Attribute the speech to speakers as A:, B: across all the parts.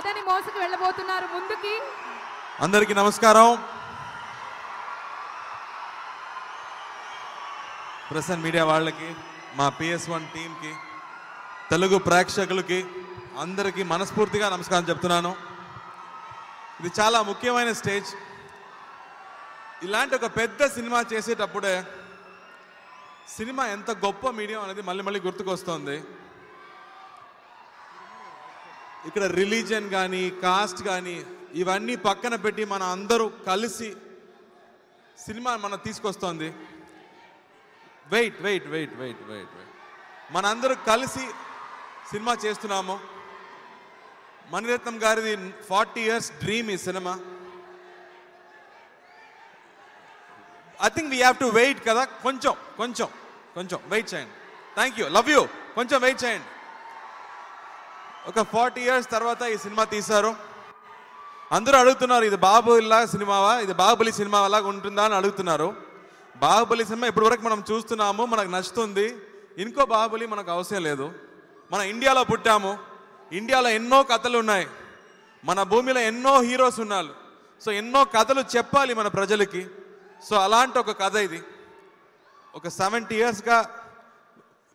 A: కథని మోసుకు వెళ్ళబోతున్నారు. ముందుకి.
B: అందరికీ నమస్కారం. ప్రెస్ మీడియా వాళ్ళకి మా పిఎస్ వన్ టీంకి తెలుగు ప్రేక్షకులకి అందరికీ మనస్ఫూర్తిగా నమస్కారం చెప్తున్నాను. ఇది చాలా ముఖ్యమైన స్టేజ్. ఇలాంటి ఒక పెద్ద సినిమా చేసేటప్పుడే సినిమా ఎంత గొప్ప మీడియం అనేది మళ్ళీ మళ్ళీ గుర్తుకొస్తుంది. ఇక్కడ రిలీజన్ కానీ కాస్ట్ కానీ ఇవన్నీ పక్కన పెట్టి మన అందరూ కలిసి సినిమా మన తీసుకొస్తోంది. Wait wait wait wait wait wait. మనందరూ కలిసి సినిమా చేస్తున్నాము. మణిరత్నం గారిది ఫార్టీ ఇయర్స్ డ్రీమ్ ఈ cinema. I think we have to wait కదా. కొంచెం కొంచెం కొంచెం వెయిట్ చేయండి. థ్యాంక్ యూ లవ్ యూ కొంచెం వెయిట్ చేయండి. ఒక ఫార్టీ ఇయర్స్ తర్వాత ఈ సినిమా తీశారు. అందరూ అడుగుతున్నారు ఇది బాహుబలిలా సినిమావా? ఇది బాహుబలి సినిమా అలాగా ఉంటుందా? అని అడుగుతున్నారు. బాహుబలి సినిమా ఇప్పటి వరకు మనం చూస్తున్నాము మనకు నచ్చుతుంది. ఇంకో బాహుబలి మనకు అవసరం లేదు. మన ఇండియాలో పుట్టాము. ఇండియాలో ఎన్నో కథలు ఉన్నాయి. మన భూమిలో ఎన్నో హీరోస్ ఉన్నారు. సో ఎన్నో కథలు చెప్పాలి మన ప్రజలకి. సో అలాంటి ఒక కథ ఇది. ఒక సెవెంటీ ఇయర్స్గా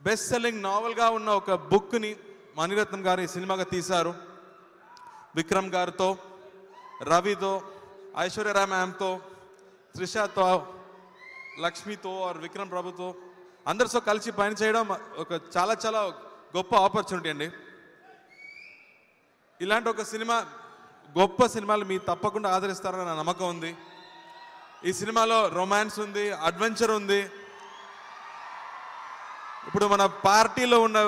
B: బెస్ట్ సెల్లింగ్ నావల్గా ఉన్న ఒక బుక్ని మణిరత్నం గారు ఈ సినిమాగా తీశారు. విక్రమ్ గారితో రవితో ఐశ్వర్యరాయ్ మ్యామ్తో త్రిషతో లక్ష్మితో ఆర్ విక్రమ్ ప్రభుతో అందరితో కలిసి పనిచేయడం ఒక చాలా చాలా గొప్ప ఆపర్చునిటీ అండి. ఇలాంటి ఒక సినిమా గొప్ప సినిమాలు మీరు తప్పకుండా ఆదరిస్తారని నా నమ్మకం ఉంది. ఈ సినిమాలో రొమాన్స్ ఉంది అడ్వెంచర్ ఉంది. ఇప్పుడు మన పార్టీలో ఉన్న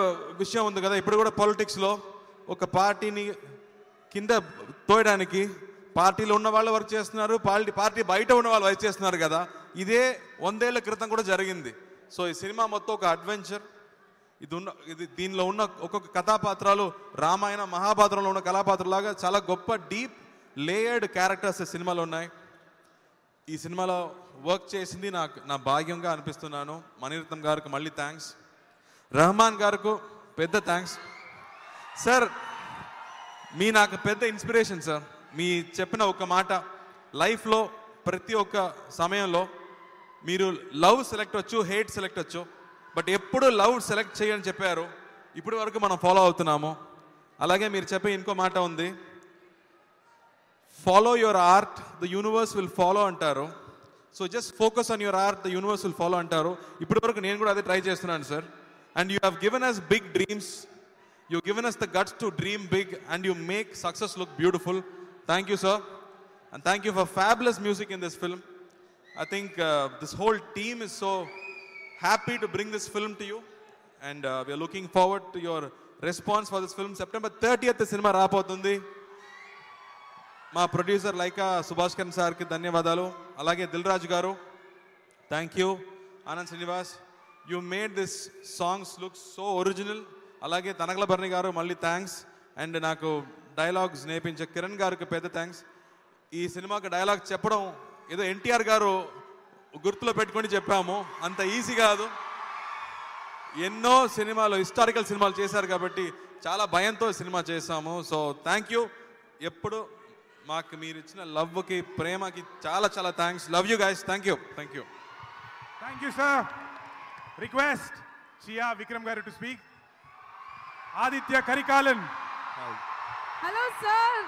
B: విషయం ఉంది కదా ఇప్పుడు కూడా పాలిటిక్స్లో ఒక పార్టీని కింద తోయడానికి పార్టీలో ఉన్న వాళ్ళు వర్క్ చేస్తున్నారు పార్టీ పార్టీ బయట ఉన్న వాళ్ళు వర్క్ చేస్తున్నారు కదా ఇదే వందేళ్ళ క్రితం కూడా జరిగింది. సో ఈ సినిమా మొత్తం ఒక అడ్వెంచర్ ఇది ఉన్న ఇది దీనిలో ఉన్న ఒక్కొక్క కథాపాత్రాలు రామాయణ మహాభారతంలో ఉన్న కళాపాత్రలాగా చాలా గొప్ప డీప్ లేయర్డ్ క్యారెక్టర్స్ సినిమాలు సినిమాలో ఉన్నాయి. ఈ సినిమాలో వర్క్ చేసింది నాకు నా భాగ్యంగా అనిపిస్తున్నాను. మణిరత్నం గారికి మళ్ళీ థ్యాంక్స్ రహమాన్ గారికి పెద్ద థ్యాంక్స్ సార్ మీ నాకు పెద్ద ఇన్స్పిరేషన్ సార్ మీ చెప్పిన ఒక మాట లైఫ్లో ప్రతి ఒక్క సమయంలో మీరు లవ్ సెలెక్ట్ వచ్చు హేట్ సెలెక్ట్ వచ్చు బట్ ఎప్పుడు లవ్ సెలెక్ట్ చేయని చెప్పారు ఇప్పటి వరకు మనం ఫాలో అవుతున్నాము. అలాగే మీరు చెప్పే ఇంకో మాట ఉంది. Follow your art the universe will follow అంటారు. So just focus on your art the universe will follow అంటారు. ఇప్పటి వరకు నేను కూడా అదే ట్రై చేస్తున్నాను sir and you have given us big dreams you given us the guts to dream big and you make success look beautiful thank you sir and thank you for fabulous music in this film I think uh, whole whole team is so happy to bring this film to you. And uh, we are looking forward to your response for this film. September 30th cinema రాబోతుంది. మా producer Lyca Subhash Karan సార్కి ధన్యవాదాలు. అలాగే Dil Raju garu thank you Anand Srinivas you made this songs look so original అలాగే తనగల భరణి గారు మళ్ళీ thanks and నాకు dialogues నేర్పించే కిరణ్ గారికి పెద్ద థ్యాంక్స్ ఈ సినిమాకి డైలాగ్ చెప్పడం ఏదో ఎన్టీఆర్ గారు గుర్తులో పెట్టుకొని చెప్పాము. అంత ఈజీ కాదు. ఎన్నో సినిమాలు హిస్టారికల్ సినిమాలు చేశారు కాబట్టి చాలా భయంతో సినిమా చేశాము. సో థ్యాంక్ యూ ఎప్పుడు మాకు మీరు ఇచ్చిన లవ్కి ప్రేమకి చాలా చాలా thanks love you guys thank you thank you
C: thank you sir Request Chia Vikram Garu to speak. Aditya Karikalan.
A: Hello sir